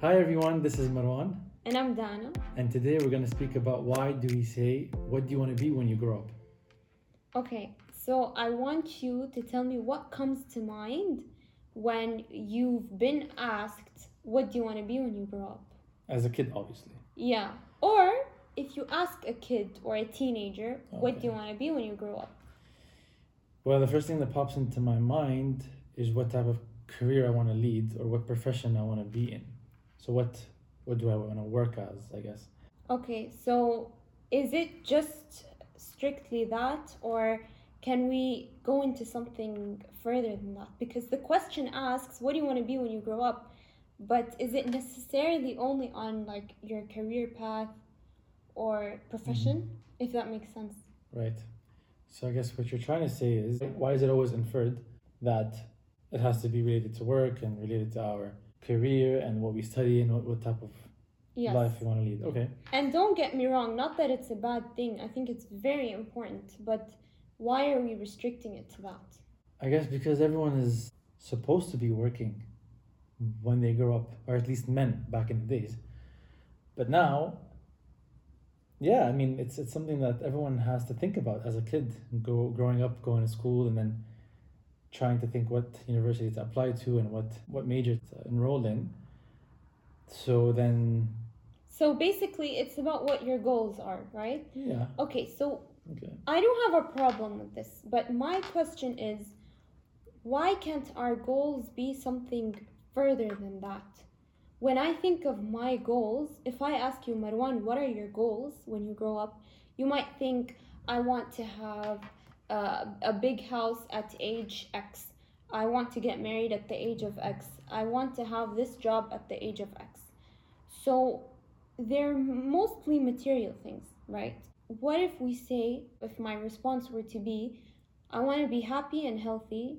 Hi everyone, this is Marwan, And I'm Dana. and today we're going to speak about why do we say what do you want to be when you grow up? Okay, so I want you to tell me what comes to mind when you've been asked, What do you want to be when you grow up? As a kid, obviously. Yeah. Or if you ask a kid or a teenager, What do you want to be when you grow up? Well, the first thing that pops into my mind is what type of career I want to lead or what profession I want to be in. So what what do I want to work as, I guess? Okay, so is it just strictly that, or can we go into something further than that? Because the question asks, what do you want to be when you grow up? But is it necessarily only on like your career path or profession, mm-hmm. if that makes sense? Right. So I guess what you're trying to say is why is it always inferred that it has to be related to work and related to our career and what we study and what, what type of Yes. life we want to lead? Okay. And don't get me wrong, not that it's a bad thing. I think it's very important, but why are we restricting it to that? I guess because everyone is supposed to be working when they grow up, or at least men back in the days. But now, yeah, I mean, it's it's something that everyone has to think about as a kid, go growing up, going to school, and then trying to think what university to apply to and what what major to enroll in. So then, So basically, it's about what your goals are, right? yeah, Okay, so okay. I don't have a problem with this, but my question is why can't our goals be something further than that? When I think of my goals, if I ask you, Marwan, what are your goals when you grow up? You might think, I want to have uh, a big house at age X. I want to get married at the age of X. I want to have this job at the age of X. So they're mostly material things, right? What if we say, if my response were to be, I want to be happy and healthy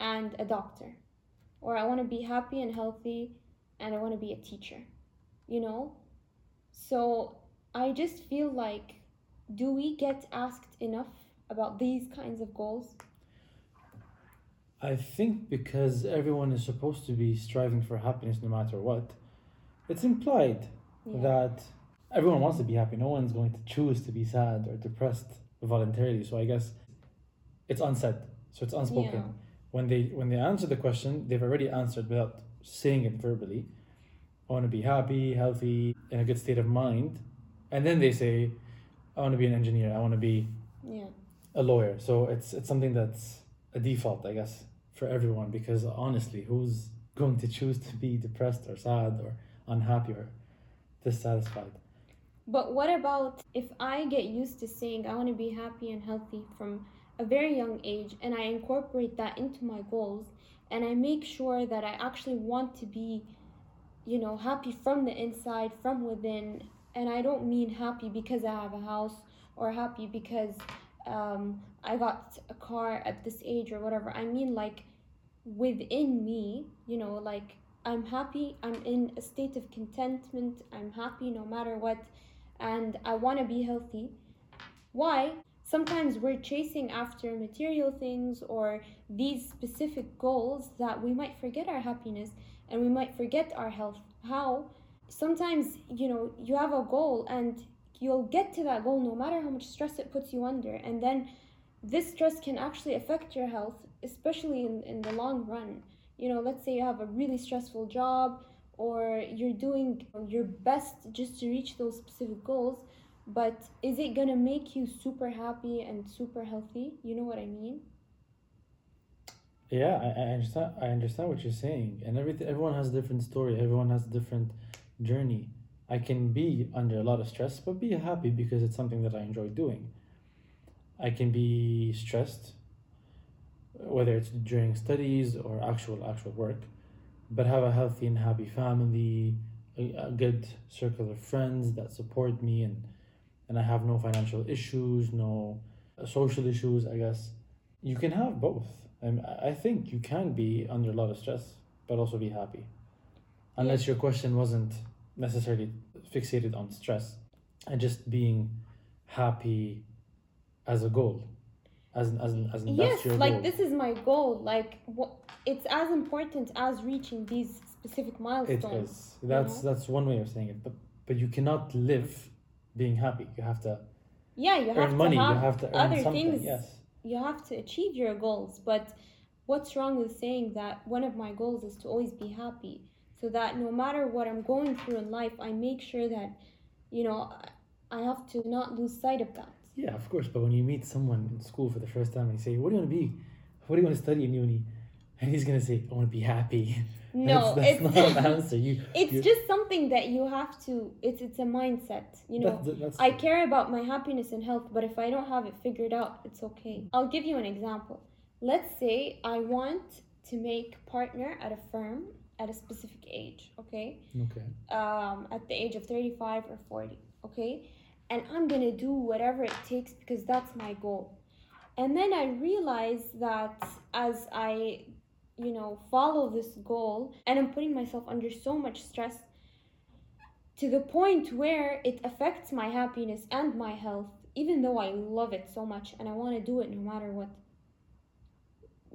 and a doctor, or I want to be happy and healthy and I want to be a teacher, you know? So I just feel like, do we get asked enough about these kinds of goals? I think because everyone is supposed to be striving for happiness no matter what, it's implied Yeah. that everyone wants to be happy. No one's going to choose to be sad or depressed voluntarily. So I guess it's unsaid. So it's unspoken. Yeah. When they when they answer the question, they've already answered without saying it verbally. I want to be happy, healthy, in a good state of mind. And then they say, I want to be an engineer, I want to be Yeah. A lawyer. So it's it's something that's a default, I guess, for everyone because honestly, who's going to choose to be depressed or sad or unhappy or dissatisfied? But what about if I get used to saying I want to be happy and healthy from a very young age and I incorporate that into my goals and I make sure that I actually want to be, you know, happy from the inside, from within. And I don't mean happy because I have a house or happy because um, I got a car at this age or whatever. I mean, like within me, you know, like I'm happy, I'm in a state of contentment, I'm happy no matter what, and I want to be healthy. Why? Sometimes we're chasing after material things or these specific goals that we might forget our happiness and we might forget our health. How? Sometimes, you know, you have a goal and you'll get to that goal no matter how much stress it puts you under, and then this stress can actually affect your health, especially in, in the long run. You know, let's say you have a really stressful job or you're doing your best just to reach those specific goals, but is it gonna make you super happy and super healthy? You know what I mean? Yeah, I, I understand. I understand what you're saying, and everything. Everyone has a different story. Everyone has a different journey. I can be under a lot of stress, but be happy because it's something that I enjoy doing. I can be stressed, whether it's during studies or actual actual work, but have a healthy and happy family, a, a good circle of friends that support me, and and I have no financial issues, no social issues. I guess you can have both. I I think you can be under a lot of stress, but also be happy. Unless your question wasn't necessarily fixated on stress and just being happy as a goal. As in, as in, as in yes like goal. this is my goal like what it's as important as reaching these specific It milestones. is. That's know? that's one way of saying it. But but you cannot live being happy. You have to Yeah, you have money. to have, you have to earn other something. things. Yes. You have to achieve your goals. But what's wrong with saying that one of my goals is to always be happy, so that no matter what I'm going through in life, I make sure that, you know, I- have to not lose sight of that. Yeah, of course. But when you meet someone in school for the first time and you say, "What do you want to be? What do you want to study in uni?" and he's gonna say, "I want to be happy." No, that's, that's it's not an answer. You. it's just something that you have to. It's it's a mindset. You know, that- that's, I care about my happiness and health, but if I don't have it figured out, it's okay. I'll give you an example. Let's say I want to make partner at a firm at a specific age, okay? okay. Um, at the age of 35 or 40, okay? And I'm gonna do whatever it takes because that's my goal. And then I realize that as I, you know, follow this goal and I'm putting myself under so much stress to the point where it affects my happiness and my health, even though I love it so much and I want to do it no matter what.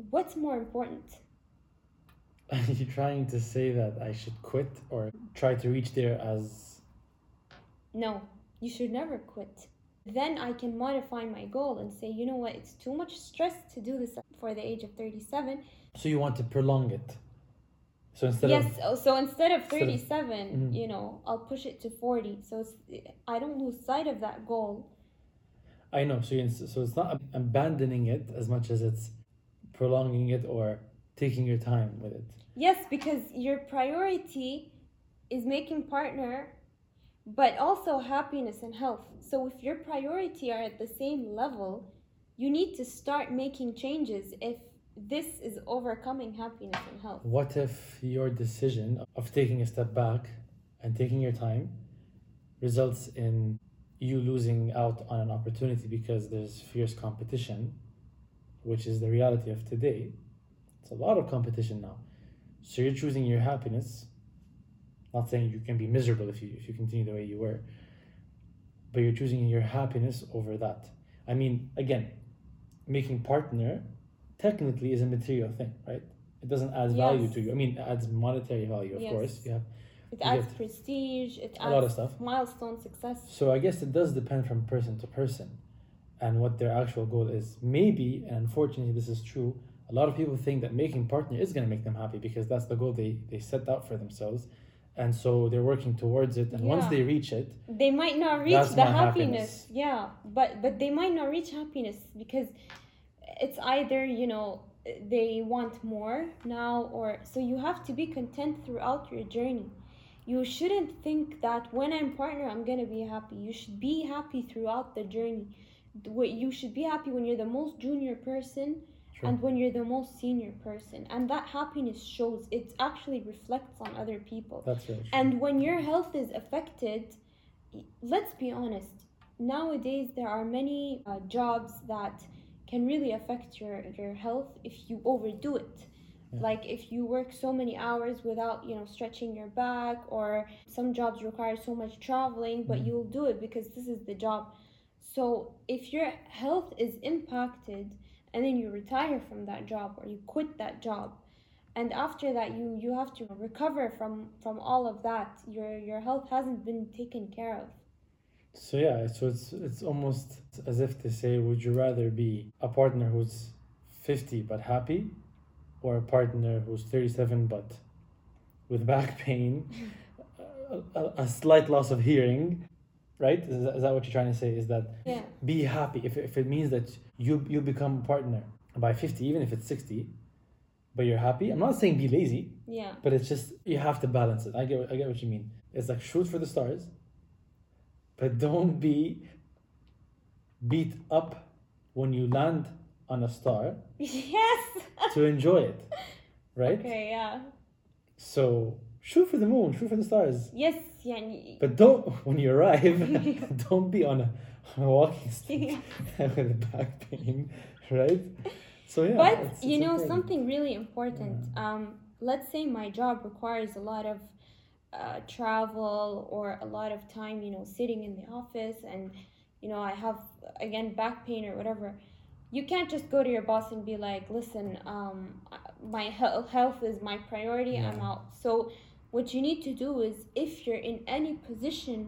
What's more important? Are you trying to say that I should quit or try to reach there as No, you should never quit. Then I can modify my goal and say, you know what, it's too much stress to do this for the age of 37. so you want to prolong it? So instead yes, of oh, so instead of instead of- 37, Mhm. you know, I'll push it to 40. So it's, I don't lose sight of that goal. I know. So so it's not abandoning it as much as it's prolonging it or taking your time with it. Yes, because your priority is making partner, but also happiness and health. So if your priority are at the same level, you need to start making changes if this is overcoming happiness and health. What if your decision of taking a step back and taking your time results in you losing out on an opportunity because there's fierce competition, which is the reality of today? It's a lot of competition now. So you're choosing your happiness. Not saying you can be miserable if you if you continue the way you were, but you're choosing your happiness over that. I mean, again, making partner technically is a material thing, right? It doesn't add value to you. I mean, it adds monetary value, of Yes. course. You have It You adds prestige, it adds a lot of stuff. milestone success. So I guess it does depend from person to person and what their actual goal is. Maybe, and unfortunately this is true, a lot of people think that making partner is going to make them happy because that's the goal they, they set out for themselves. And so they're working towards it. And once they reach it, They might not reach the my happiness. Yeah, but but they might not reach happiness because it's either, you know, they want more now or so you have to be content throughout your journey. You shouldn't think that when I'm partner I'm going to be happy. You should be happy throughout the journey. What you should be happy when you're the most junior person Sure. and when you're the most senior person. And that happiness shows it actually reflects on other people. that's true. And when your health is affected, let's be honest, nowadays there are many uh, jobs that can really affect your, your health if you overdo it. Like if you work so many hours without, you know, stretching your back, or some jobs require so much traveling, but Mhm. you'll do it because this is the job. So if your health is impacted and then you retire from that job or you quit that job, and after that you you have to recover from from all of that. Your your health hasn't been taken care of. So yeah, so it's it's almost as if to say, would you rather be a partner who's fifty but happy, or a partner who's thirty-seven but with back pain, a, a slight loss of hearing, right? Is that, is that what you're trying to say? Is that yeah be happy if, if it means that you you become a partner by fifty, even if it's sixty, but you're happy. I'm not saying be lazy, yeah but it's just you have to balance it. I get I get what you mean. It's like shoot for the stars, but don't be beat up when you land on a star yes to enjoy it, right? okay yeah So shoot for the moon, shoot for the stars, yes yeah but don't when you arrive, don't be on a, on a walking stick with a back pain, right? So yeah, but it's- you it's know important. something really important um let's say my job requires a lot of uh, travel or a lot of time you know sitting in the office and you know i have again back pain or whatever you can't just go to your boss and be like listen um my health health is my priority. I'm out. So what you need to do is if you're in any position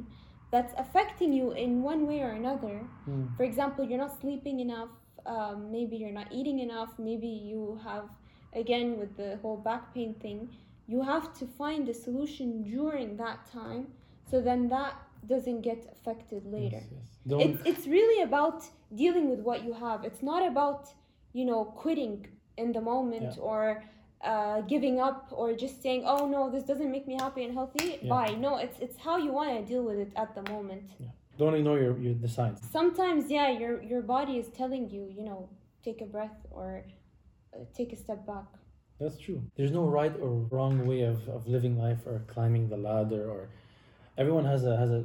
that's affecting you in one way or another, Mm. for example, you're not sleeping enough, um, maybe you're not eating enough, maybe you have, again, with the whole back pain thing, you have to find a solution during that time so then that doesn't get affected later. Yes, yes. It's, it's really about dealing with what you have. It's not about, you know, quitting in the moment Yeah. or uh, giving up or just saying, oh no, this doesn't make me happy and healthy. Yeah. Bye. No, it's, it's how you want to deal with it at the moment Don't ignore your, your the signs. sometimes yeah your your body is telling you you know take a breath or uh, take a step back That's true. There's no right or wrong way of, of living life or climbing the ladder or everyone has a has a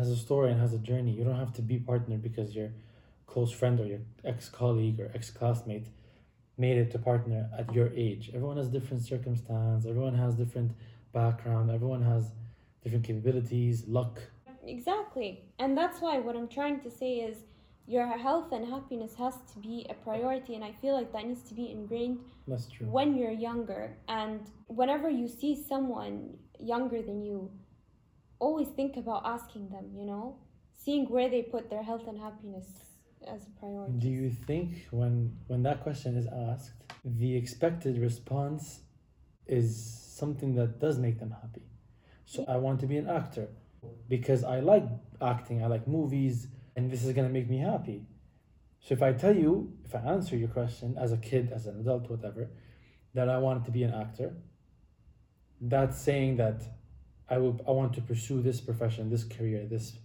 has a story and has a journey. You don't have to be partnered because your close friend or your ex colleague or ex classmate made it to partner at your age. Everyone has different circumstance, everyone has different background, everyone has different capabilities, luck. exactly and that's why what i'm trying to say is your health and happiness has to be a priority and i feel like that needs to be ingrained That's true. when you're younger and whenever you see someone younger than you always think about asking them you know seeing where they put their health and happiness as a priority Do you think when when that question is asked, the expected response is something that does make them happy? So I want to be an actor because I like acting, I like movies, and this is gonna make me happy. So if I tell you, if I answer your question as a kid, as an adult, whatever, that I wanted to be an actor, that's saying that I will I want to pursue this profession, this career, this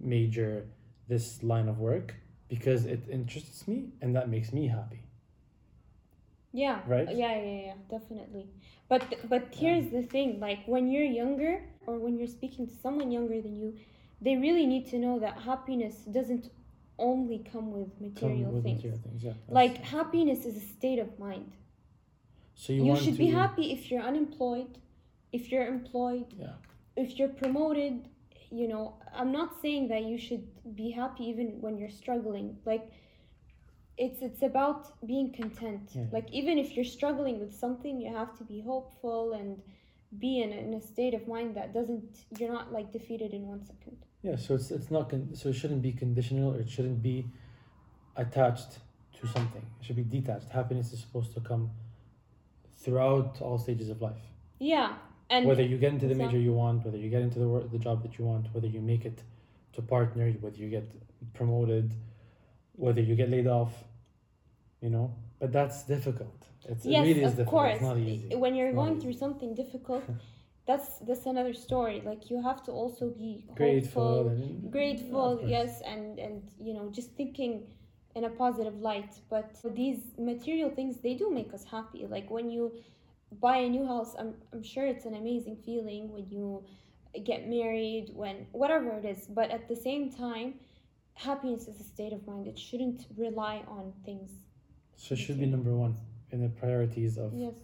major, this line of work because it interests me and that makes me happy. Yeah. Right? Yeah, yeah, yeah, definitely. But but here's um, the thing, like when you're younger or when you're speaking to someone younger than you, they really need to know that happiness doesn't only come with material Come with things. material things, yeah. Like happiness is a state of mind. so you, You, should to be happy if you're unemployed, if you're employed, Yeah. if you're promoted, you know, I'm not saying that you should be happy even when you're struggling. Like it's it's about being content. Yeah. Like even if you're struggling with something, you have to be hopeful and be in, a- in a state of mind that doesn't you're not like defeated in one second. Yeah, so it's it's not con- so it shouldn't be conditional or it shouldn't be attached to something. It should be detached. Happiness is supposed to come throughout all stages of life. Yeah. And whether you get into the Exactly. major you want, whether you get into the work, the job that you want, whether you make it to partner, whether you get promoted, whether you get laid off, you know. But that's difficult. It's, it yes, really is of difficult. course. It's not easy. When you're It's going through something difficult, that's that's another story. Like you have to also be Grateful hopeful, and grateful, course. yes, and and you know just thinking in a positive light. But these material things they do make us happy. Like when you buy a new house, I'm I'm sure it's an amazing feeling when you get married, when whatever it is. But at the same time, happiness is a state of mind. It shouldn't rely on things. So it should be number one in the priorities of, Yes,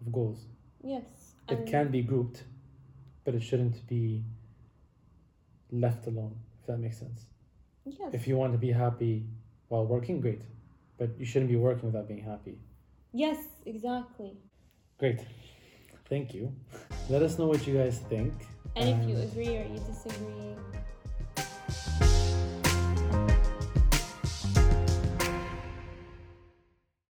of goals. yes. It can be grouped, but it shouldn't be left alone, if that makes sense. Yes. If you want to be happy while working, great. But you shouldn't be working without being happy. Yes, exactly. Great. Thank you. Let us know what you guys think. And if you agree or you disagree,